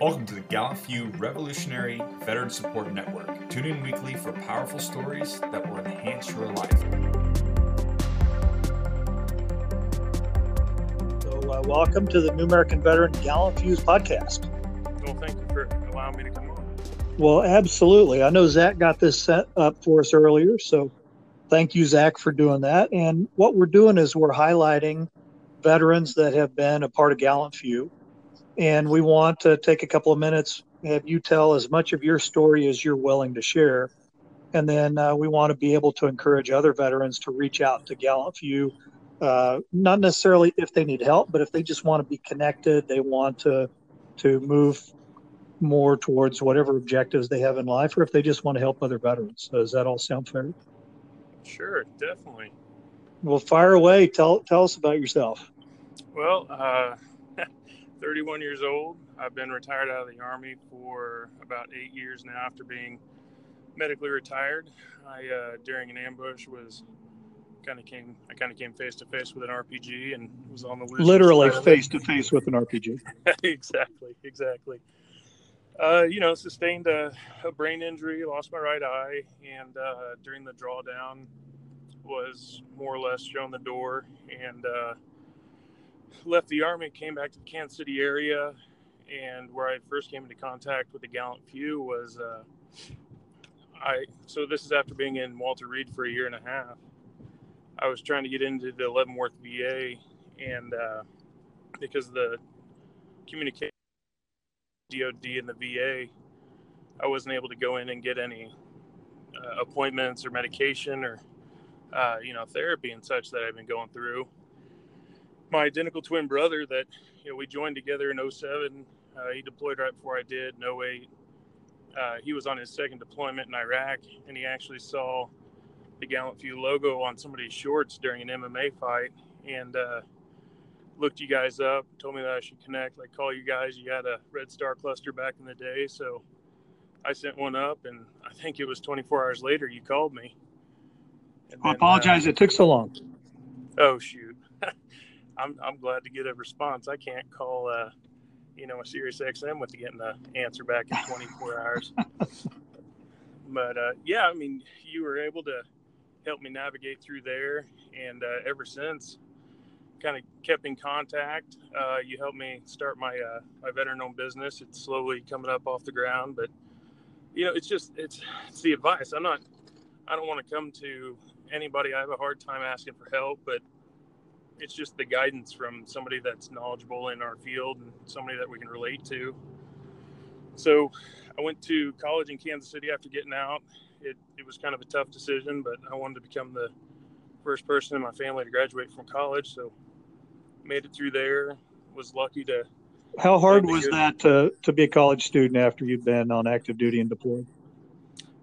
Welcome to the Gallant Few Revolutionary Veteran Support Network. Tune in weekly for powerful stories that will enhance your life. So, uh, welcome to the New American Veteran Gallant Few's podcast. Well, thank you for allowing me to come on. Well, absolutely. I know Zach got this set up for us earlier, so thank you, Zach, for doing that. And what we're doing is we're highlighting veterans that have been a part of Gallant Few and we want to take a couple of minutes, have you tell as much of your story as you're willing to share. And then uh, we want to be able to encourage other veterans to reach out to Gallant Few, uh, not necessarily if they need help, but if they just want to be connected, they want to to move more towards whatever objectives they have in life, or if they just want to help other veterans. So does that all sound fair? Sure, definitely. Well, fire away. Tell tell us about yourself. Well, uh, 31 years old. I've been retired out of the Army for about eight years now after being medically retired. I, uh, during an ambush, was kind of came, I kind of came face to face with an RPG and was on the. Literally face to face with an RPG. exactly, exactly. Uh, you know, sustained a, a, brain injury, lost my right eye, and uh, during the drawdown was more or less shown the door and uh, left the army, came back to the Kansas City area, and where I first came into contact with the Gallant Few was uh, I. So this is after being in Walter Reed for a year and a half. I was trying to get into the Leavenworth VA, and uh, because the communication DoD and the VA, I wasn't able to go in and get any uh, appointments or medication or uh, you know therapy and such that I've been going through my identical twin brother that you know we joined together in 07 uh, he deployed right before i did in 08 uh, he was on his second deployment in iraq and he actually saw the gallant few logo on somebody's shorts during an mma fight and uh, looked you guys up told me that i should connect like call you guys. You had a red star cluster back in the day. So i sent one up and i think it was 24 hours later you called me. I apologize uh, it took so long. Oh shoot I'm I'm glad to get a response. I can't call uh, you know a Sirius XM with getting the answer back in 24 hours. But uh, yeah, I mean, you were able to help me navigate through there, and uh, ever since, kind of kept in contact. Uh, you helped me start my uh, my veteran-owned business. It's slowly coming up off the ground, but you know, it's just it's it's the advice. I'm not. I don't want to come to anybody. I have a hard time asking for help, but it's just the guidance from somebody that's knowledgeable in our field and somebody that we can relate to. So I went to college in Kansas City after getting out. It, it was kind of a tough decision, but I wanted to become the first person in my family to graduate from college. So made it through there. Was lucky to. How hard was that to, to be a college student after you've been on active duty and deployed?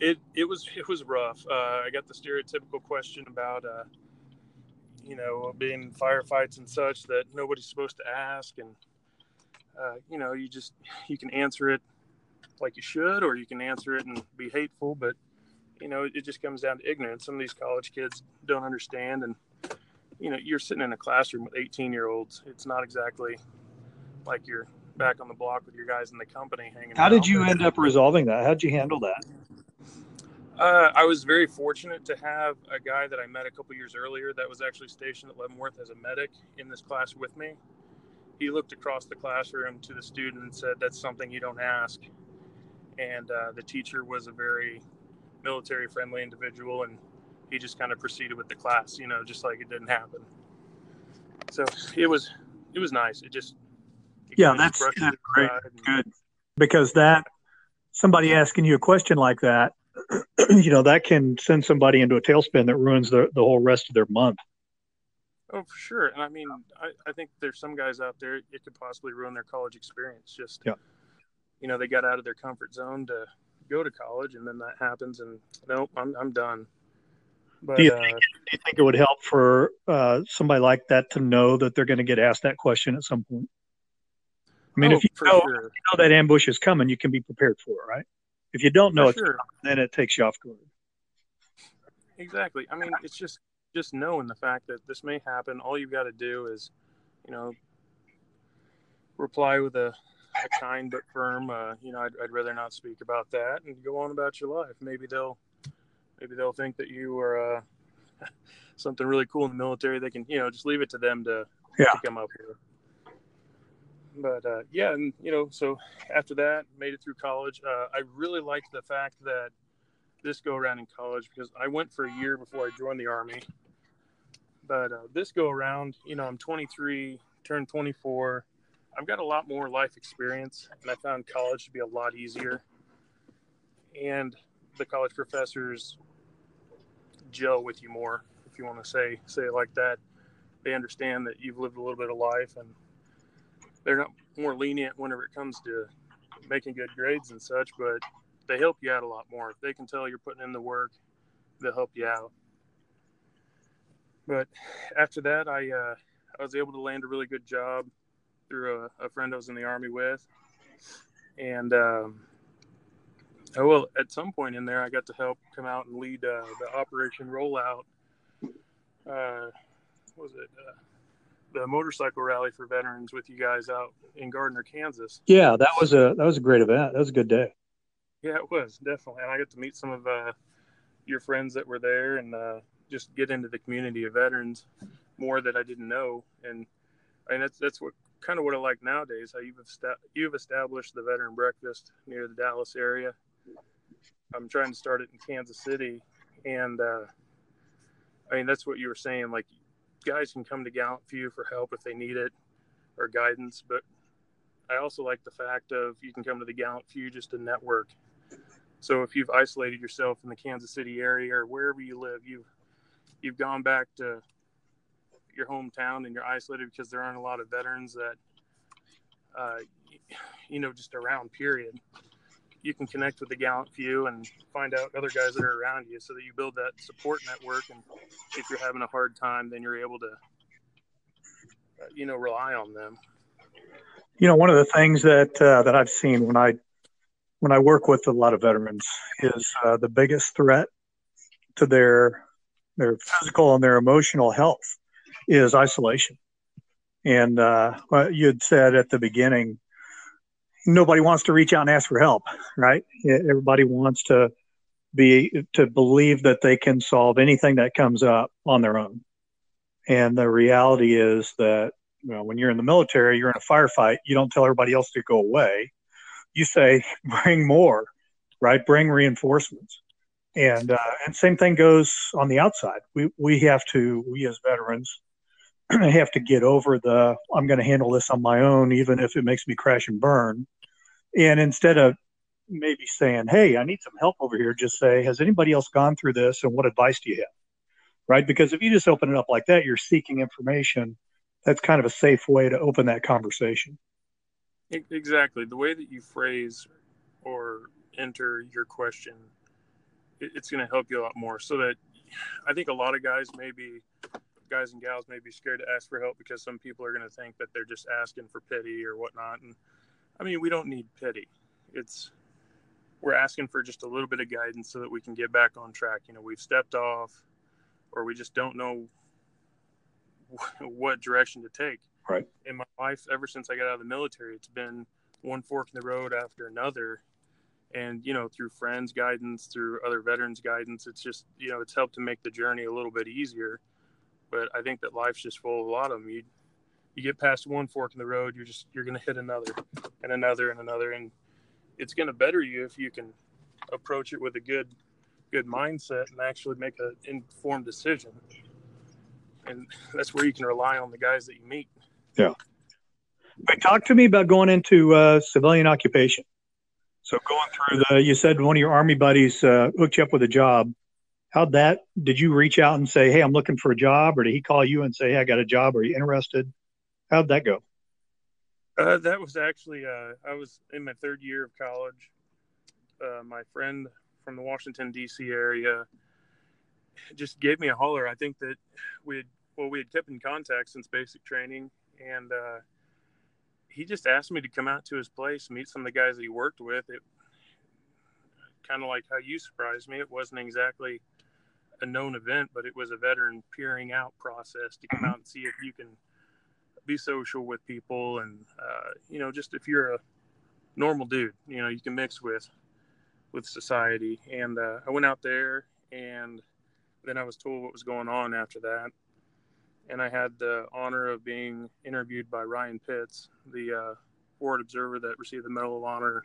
It it was it was rough. Uh, I got the stereotypical question about uh, you know, being firefights and such that nobody's supposed to ask. And, uh, you know, you just, you can answer it like you should, or you can answer it and be hateful. But, you know, it just comes down to ignorance. Some of these college kids don't understand. And, you know, you're sitting in a classroom with 18 year olds. It's not exactly like you're back on the block with your guys in the company hanging How did you end up resolving that? How'd you handle that? Uh, I was very fortunate to have a guy that I met a couple years earlier that was actually stationed at Leavenworth as a medic in this class with me. He looked across the classroom to the student and said, That's something you don't ask. And uh, the teacher was a very military friendly individual, and he just kind of proceeded with the class, you know, just like it didn't happen. So it was it was nice. It just it yeah, that's, that's great, and, good, because that somebody asking you a question like that you know that can send somebody into a tailspin that ruins the, the whole rest of their month. Oh for sure. And i mean I, I think there's some guys out there it could possibly ruin their college experience. Just yeah. you know they got out of their comfort zone to go to college and then that happens and nope i'm, I'm done. But, do, you think, uh, do you think it would help for uh, somebody like that to know that they're going to get asked that question at some point? I mean oh, if you know, sure. you know that ambush is coming you can be prepared for it right if you don't know it, sure. then it takes you off guard. Exactly. I mean, it's just just knowing the fact that this may happen. All you've got to do is, you know, reply with a kind but firm, uh, you know, I'd, I'd rather not speak about that and go on about your life. Maybe they'll, maybe they'll think that you are uh, something really cool in the military. They can, you know, just leave it to them to, yeah. to come up here. But uh, yeah, and you know, so after that, made it through college. Uh, I really liked the fact that this go around in college because I went for a year before I joined the army. But uh, this go around, you know, I'm 23, turned 24. I've got a lot more life experience, and I found college to be a lot easier. And the college professors gel with you more, if you want to say say it like that. They understand that you've lived a little bit of life, and they're not more lenient whenever it comes to making good grades and such. But they help you out a lot more. If they can tell you're putting in the work, they'll help you out. But after that, I uh, I was able to land a really good job through a, a friend I was in the army with, and um, oh well, at some point in there, I got to help come out and lead uh, the Operation Rollout. Uh, was it uh, the motorcycle rally for veterans with you guys out in Gardner, Kansas? Yeah, that was a that was a great event. That was a good day. Yeah, it was definitely, and I got to meet some of uh, your friends that were there, and uh, just get into the community of veterans more that I didn't know. And I mean, that's that's what kind of what I like nowadays. How you've esta- you've established the veteran breakfast near the Dallas area. I'm trying to start it in Kansas City, and uh, I mean that's what you were saying. Like guys can come to Gallant Few for help if they need it or guidance, but I also like the fact of you can come to the Gallant Few just to network. So if you've isolated yourself in the Kansas City area or wherever you live, you've you've gone back to your hometown and you're isolated because there aren't a lot of veterans that uh, you know just around period you can connect with the gallant few and find out other guys that are around you so that you build that support network and if you're having a hard time then you're able to uh, you know rely on them you know one of the things that uh, that i've seen when i when I work with a lot of veterans is uh, the biggest threat to their their physical and their emotional health is isolation. And uh, what you had said at the beginning, nobody wants to reach out and ask for help, right? Everybody wants to be to believe that they can solve anything that comes up on their own. And the reality is that you know, when you're in the military, you're in a firefight. You don't tell everybody else to go away you say bring more, right? Bring reinforcements. And uh, and same thing goes on the outside. We we have to we as veterans have to get over the I'm going to handle this on my own, even if it makes me crash and burn. And instead of maybe saying, "Hey, I need some help over here," just say, "Has anybody else gone through this? And what advice do you have?" Right? Because if you just open it up like that, you're seeking information. That's kind of a safe way to open that conversation. Exactly. The way that you phrase or enter your question, it's going to help you a lot more. So that I think a lot of guys, maybe guys and gals, may be scared to ask for help because some people are going to think that they're just asking for pity or whatnot. And I mean, we don't need pity. It's we're asking for just a little bit of guidance so that we can get back on track. You know, we've stepped off, or we just don't know what direction to take. Right. In my life, ever since I got out of the military, it's been one fork in the road after another. And, you know, through friends' guidance, through other veterans' guidance, it's just, you know, it's helped to make the journey a little bit easier. But I think that life's just full of a lot of them. You, you get past one fork in the road, you're just, you're going to hit another and another and another. And it's going to better you if you can approach it with a good, good mindset and actually make an informed decision. And that's where you can rely on the guys that you meet. Yeah. But talk to me about going into uh, civilian occupation. So going through the, you said one of your army buddies uh, hooked you up with a job. How'd that? Did you reach out and say, "Hey, I'm looking for a job," or did he call you and say, "Hey, I got a job. Are you interested?" How'd that go? Uh, that was actually uh, I was in my third year of college. Uh, my friend from the Washington D.C. area just gave me a holler. I think that we had well we had kept in contact since basic training, and uh, he just asked me to come out to his place, meet some of the guys that he worked with. It kind of like how you surprised me. It wasn't exactly a known event, but it was a veteran peering out process to come out and see if you can be social with people, and uh, you know, just if you're a normal dude. You know, you can mix with with society. And uh, I went out there, and then I was told what was going on after that. And I had the honor of being interviewed by Ryan Pitts, the uh, Observer that received the Medal of Honor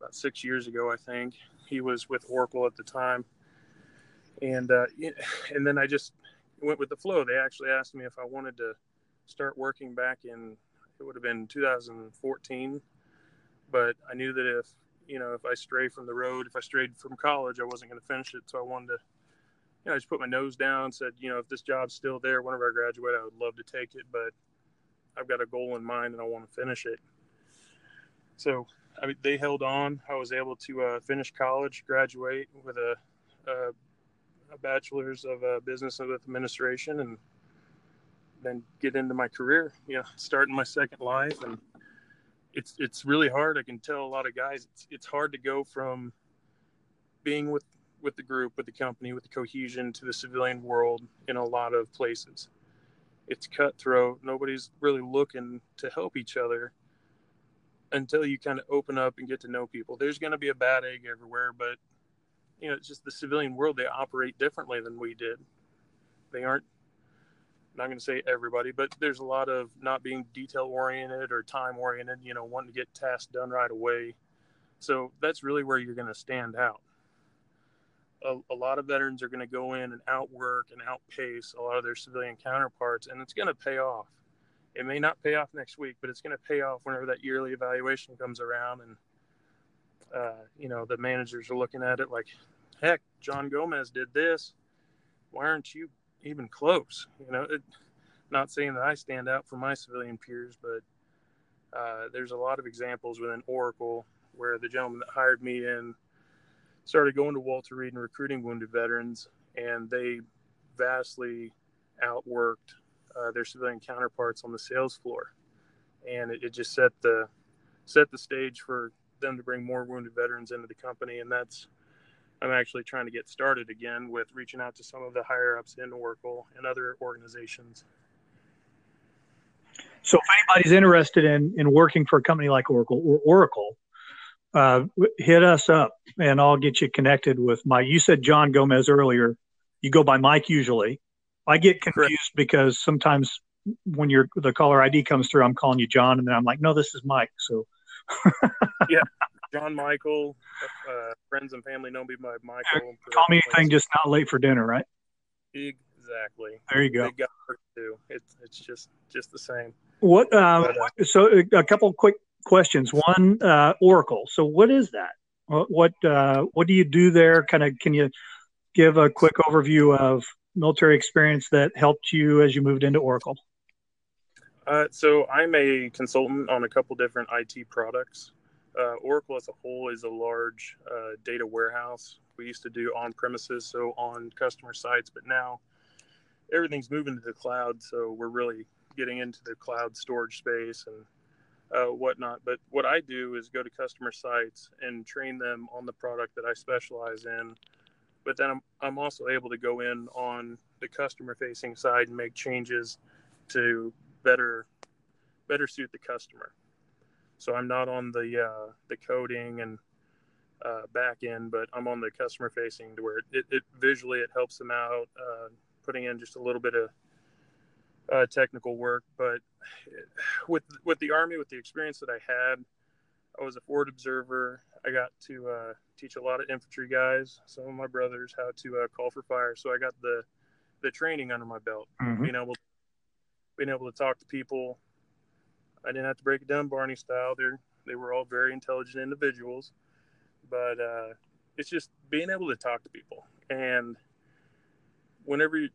about six years ago, I think. He was with Oracle at the time, and uh, and then I just went with the flow. They actually asked me if I wanted to start working back in it would have been 2014, but I knew that if you know if I stray from the road, if I strayed from college, I wasn't going to finish it. So I wanted to, you know, I just put my nose down, said, you know, if this job's still there whenever I graduate, I would love to take it, but I've got a goal in mind and I want to finish it. So I mean, they held on. I was able to uh, finish college, graduate with a, a, a bachelor's of uh, business with administration, and then get into my career. You know, starting my second life, and it's it's really hard. I can tell a lot of guys it's it's hard to go from being with with the group, with the company, with the cohesion to the civilian world in a lot of places. It's cutthroat. Nobody's really looking to help each other until you kind of open up and get to know people. There's going to be a bad egg everywhere, but you know, it's just the civilian world. They operate differently than we did. They aren't. I'm not going to say everybody, but there's a lot of not being detail oriented or time oriented. You know, wanting to get tasks done right away. So that's really where you're going to stand out. A, a, lot of veterans are going to go in and outwork and outpace a lot of their civilian counterparts, and it's going to pay off it may not pay off next week, but it's going to pay off whenever that yearly evaluation comes around. And, uh, you know, the managers are looking at it like, heck, John Gomez did this. Why aren't you even close? You know, it, not saying that I stand out from my civilian peers, but uh, there's a lot of examples within Oracle where the gentleman that hired me in started going to Walter Reed and recruiting wounded veterans, and they vastly outworked uh, their civilian counterparts on the sales floor, and it, it, just set the set the stage for them to bring more wounded veterans into the company, and that's I'm actually trying to get started again with reaching out to some of the higher ups in Oracle and other organizations. So, if anybody's interested in in working for a company like Oracle or Oracle, uh, hit us up and I'll get you connected with Mike. You said John Gomez earlier. You go by Mike usually. I get confused Correct. because sometimes when your the caller ID comes through, I'm calling you John, and then I'm like, no, this is Mike. So yeah, John Michael, uh, friends and family know me by Michael. Call me anything, just not late for dinner, right? Exactly. There you go. It's it's just just the same. What? Uh, but, uh, so a couple quick questions. One, uh, Oracle. So what is that? What what, uh, what do you do there? Kind of, can you give a quick overview of military experience that helped you as you moved into Oracle? Uh, so I'm a consultant on a couple different IT products. Uh, Oracle as a whole is a large uh, data warehouse. We used to do on premises, so on customer sites, but now everything's moving to the cloud. So we're really getting into the cloud storage space and uh, whatnot. But what I do is go to customer sites and train them on the product that I specialize in but then I'm, I'm also able to go in on the customer facing side and make changes to better better suit the customer so i'm not on the uh, the coding and uh, back end but i'm on the customer facing to where it, it visually it helps them out uh, putting in just a little bit of uh, technical work but with with the army with the experience that i had i was a forward observer i got to uh, teach a lot of infantry guys, some of my brothers, how to uh, call for fire. So I got the the training under my belt, mm-hmm. being able being able to talk to people. I didn't have to break it down Barney style. They they were all very intelligent individuals, but uh, it's just being able to talk to people. And whenever you,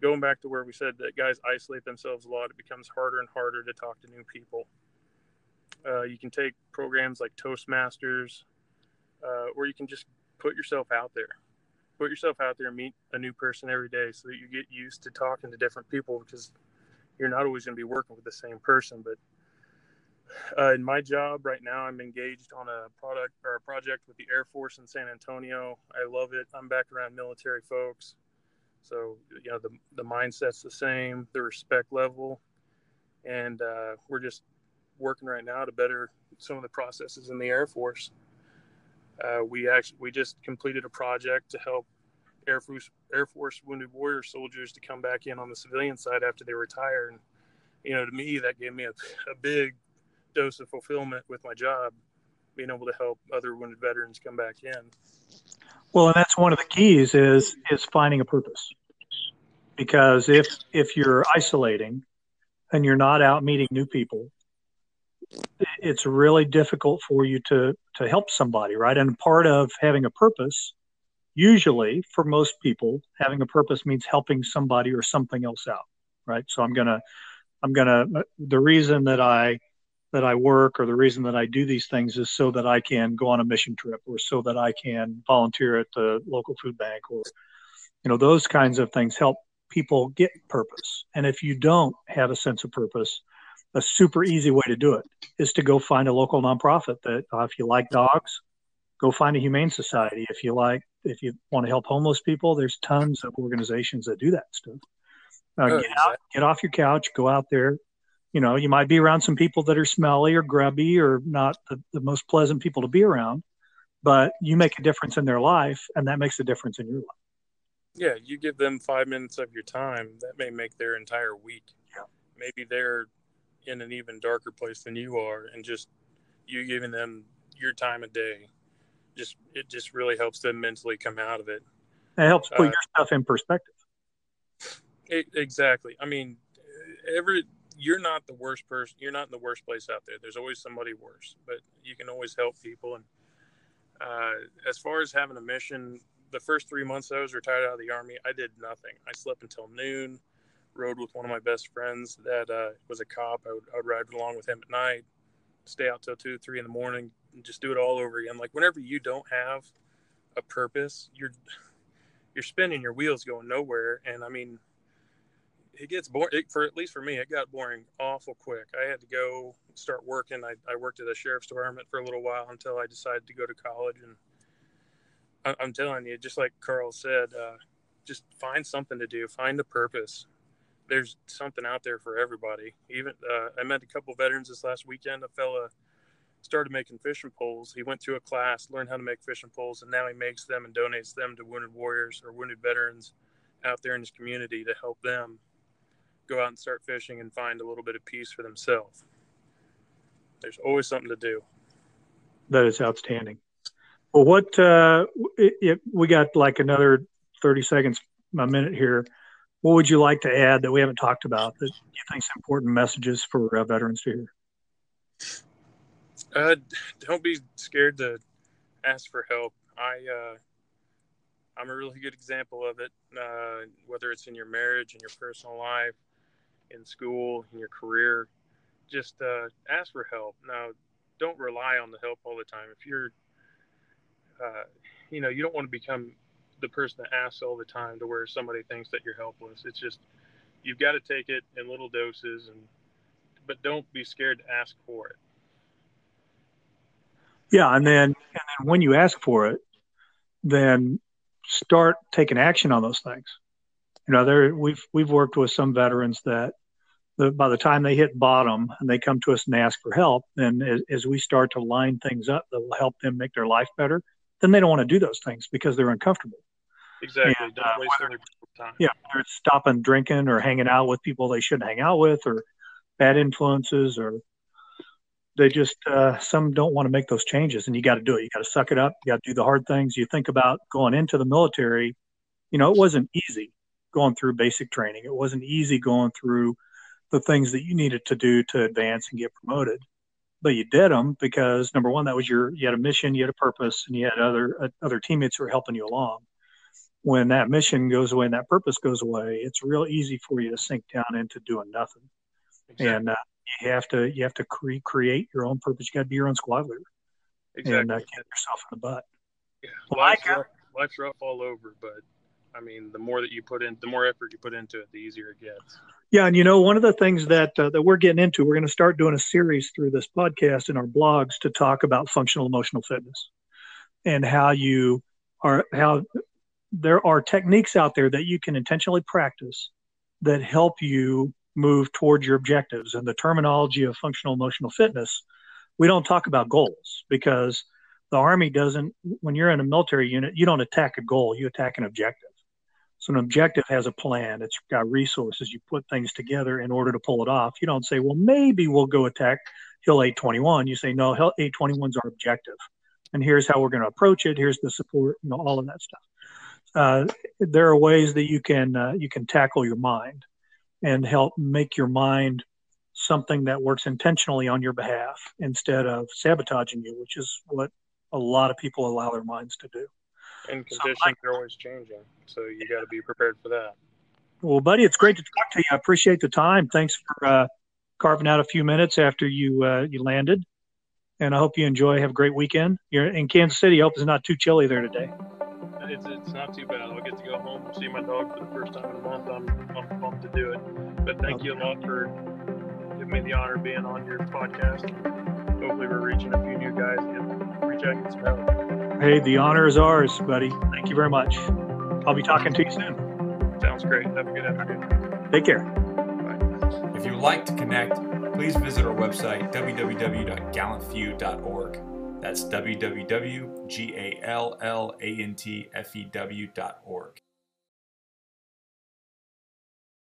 going back to where we said that guys isolate themselves a lot, it becomes harder and harder to talk to new people. Uh, you can take programs like Toastmasters, uh, or you can just put yourself out there put yourself out there and meet a new person every day so that you get used to talking to different people because you're not always going to be working with the same person but uh, in my job right now i'm engaged on a product or a project with the air force in san antonio. I love it. I'm back around military folks. So you know the, the mindset's the same the respect level. And uh, we're just working right now to better some of the processes in the Air Force. Uh, we actually we just completed a project to help Air Force Air Force wounded warrior soldiers to come back in on the civilian side after they retire, and you know, to me, that gave me a, a big dose of fulfillment with my job, being able to help other wounded veterans come back in. Well, and that's one of the keys is is finding a purpose. Because if if you're isolating and you're not out meeting new people, it's really difficult for you to to help somebody, right? And part of having a purpose, usually for most people, having a purpose means helping somebody or something else out, right? So I'm gonna I'm gonna the reason that I that I work or the reason that I do these things is so that I can go on a mission trip or so that I can volunteer at the local food bank or you know those kinds of things help people get purpose. And if you don't have a sense of purpose, a super easy way to do it is to go find a local nonprofit that uh, if you like dogs, go find a humane society. If you like if you want to help homeless people, there's tons of organizations that do that stuff. Uh, oh, get out, get off your couch, go out there, you know, you might be around some people that are smelly or grubby or not the, the most pleasant people to be around, but you make a difference in their life and that makes a difference in your life. Yeah, you give them five minutes of your time, that may make their entire week. Yeah. Maybe they're in an even darker place than you are, and just you giving them your time a day, just it just really helps them mentally come out of it. It helps put uh, your stuff in perspective. It, exactly. I mean, every you're not the worst person. You're not in the worst place out there. There's always somebody worse, but you can always help people. And uh, as far as having a mission, the first three months I was retired out of the army, I did nothing. I slept until noon, rode with one of my best friends that uh, was a cop. I would, I would ride along with him at night, stay out till two, three in the morning, and just do it all over again. Like whenever you don't have a purpose, you're you're spinning your wheels going nowhere. And I mean, it gets boring for at least for me. It got boring awful quick. I had to go start working. I, I worked at a sheriff's department for a little while until I decided to go to college. And I, am telling you, just like Carl said, uh, just find something to do. Find a purpose. There's something out there for everybody. Even uh, I met a couple veterans this last weekend. A fella started making fishing poles. He went through a class, learned how to make fishing poles, and now he makes them and donates them to wounded warriors or wounded veterans out there in his community to help them go out and start fishing and find a little bit of peace for themselves. There's always something to do. That is outstanding. Well, what uh, we got like another 30 seconds, a minute here. What would you like to add that we haven't talked about that you think is important messages for uh, veterans to hear? Uh, don't be scared to ask for help. I uh, I'm a really good example of it. Uh, whether it's in your marriage, in your personal life, in school, in your career, just uh, ask for help. Now, don't rely on the help all the time. If you're, uh, you know, you don't want to become the person that asks all the time to where somebody thinks that you're helpless. It's just you've got to take it in little doses, and but don't be scared to ask for it. Yeah, and then and then when you ask for it, then start taking action on those things. You know, there we've we've worked with some veterans that the, by the time they hit bottom and they come to us and ask for help, then as, as we start to line things up that will help them make their life better, then they don't want to do those things because they're uncomfortable. Exactly. And, uh, whether, yeah, whether it's stopping drinking or hanging out with people they shouldn't hang out with or bad influences or they just uh, some don't want to make those changes and you got to do it. You got to suck it up. You got to do the hard things. You think about going into the military. You know it wasn't easy going through basic training. It wasn't easy going through the things that you needed to do to advance and get promoted. But you did them because number one, that was your you had a mission, you had a purpose, and you had other uh, other teammates who were helping you along. When that mission goes away and that purpose goes away, it's real easy for you to sink down into doing nothing. Exactly. And uh, you have to you have to cre- create your own purpose. You got to be your own squad leader exactly. and uh, get yourself in the butt. Yeah, life's, rough, life's rough all over, but I mean, the more that you put in, the more effort you put into it, the easier it gets. Yeah, and you know, one of the things that uh, that we're getting into, we're going to start doing a series through this podcast and our blogs to talk about functional emotional fitness and how you are how there are techniques out there that you can intentionally practice that help you move towards your objectives. And the terminology of functional emotional fitness, we don't talk about goals because the Army doesn't, when you're in a military unit, you don't attack a goal, you attack an objective. So an objective has a plan. It's got resources. You put things together in order to pull it off. You don't say, well, maybe we'll go attack Hill 821. You say, no, Hill 821 is our objective. And here's how we're going to approach it. Here's the support, you know, all of that stuff. Uh, there are ways that you can uh, you can tackle your mind and help make your mind something that works intentionally on your behalf instead of sabotaging you, which is what a lot of people allow their minds to do. And conditions so, are always changing, so you got to be prepared for that. Well, buddy, it's great to talk to you. I appreciate the time. Thanks for uh, carving out a few minutes after you uh, you landed, and I hope you enjoy. Have a great weekend. You're in Kansas City. I hope it's not too chilly there today. It's, it's not too bad. I'll get to go home and see my dog for the first time in a month. I'm, I'm pumped to do it. But thank okay. you a lot for giving me the honor of being on your podcast. Hopefully, we're reaching a few new guys and reach out and get some help. Hey, the honor is ours, buddy. Thank you very much. I'll be talking to you soon. Sounds great. Have a good afternoon. Take care. Bye. If you would like to connect, please visit our website, www.gallantfew.org. That's www.gallantfew.org.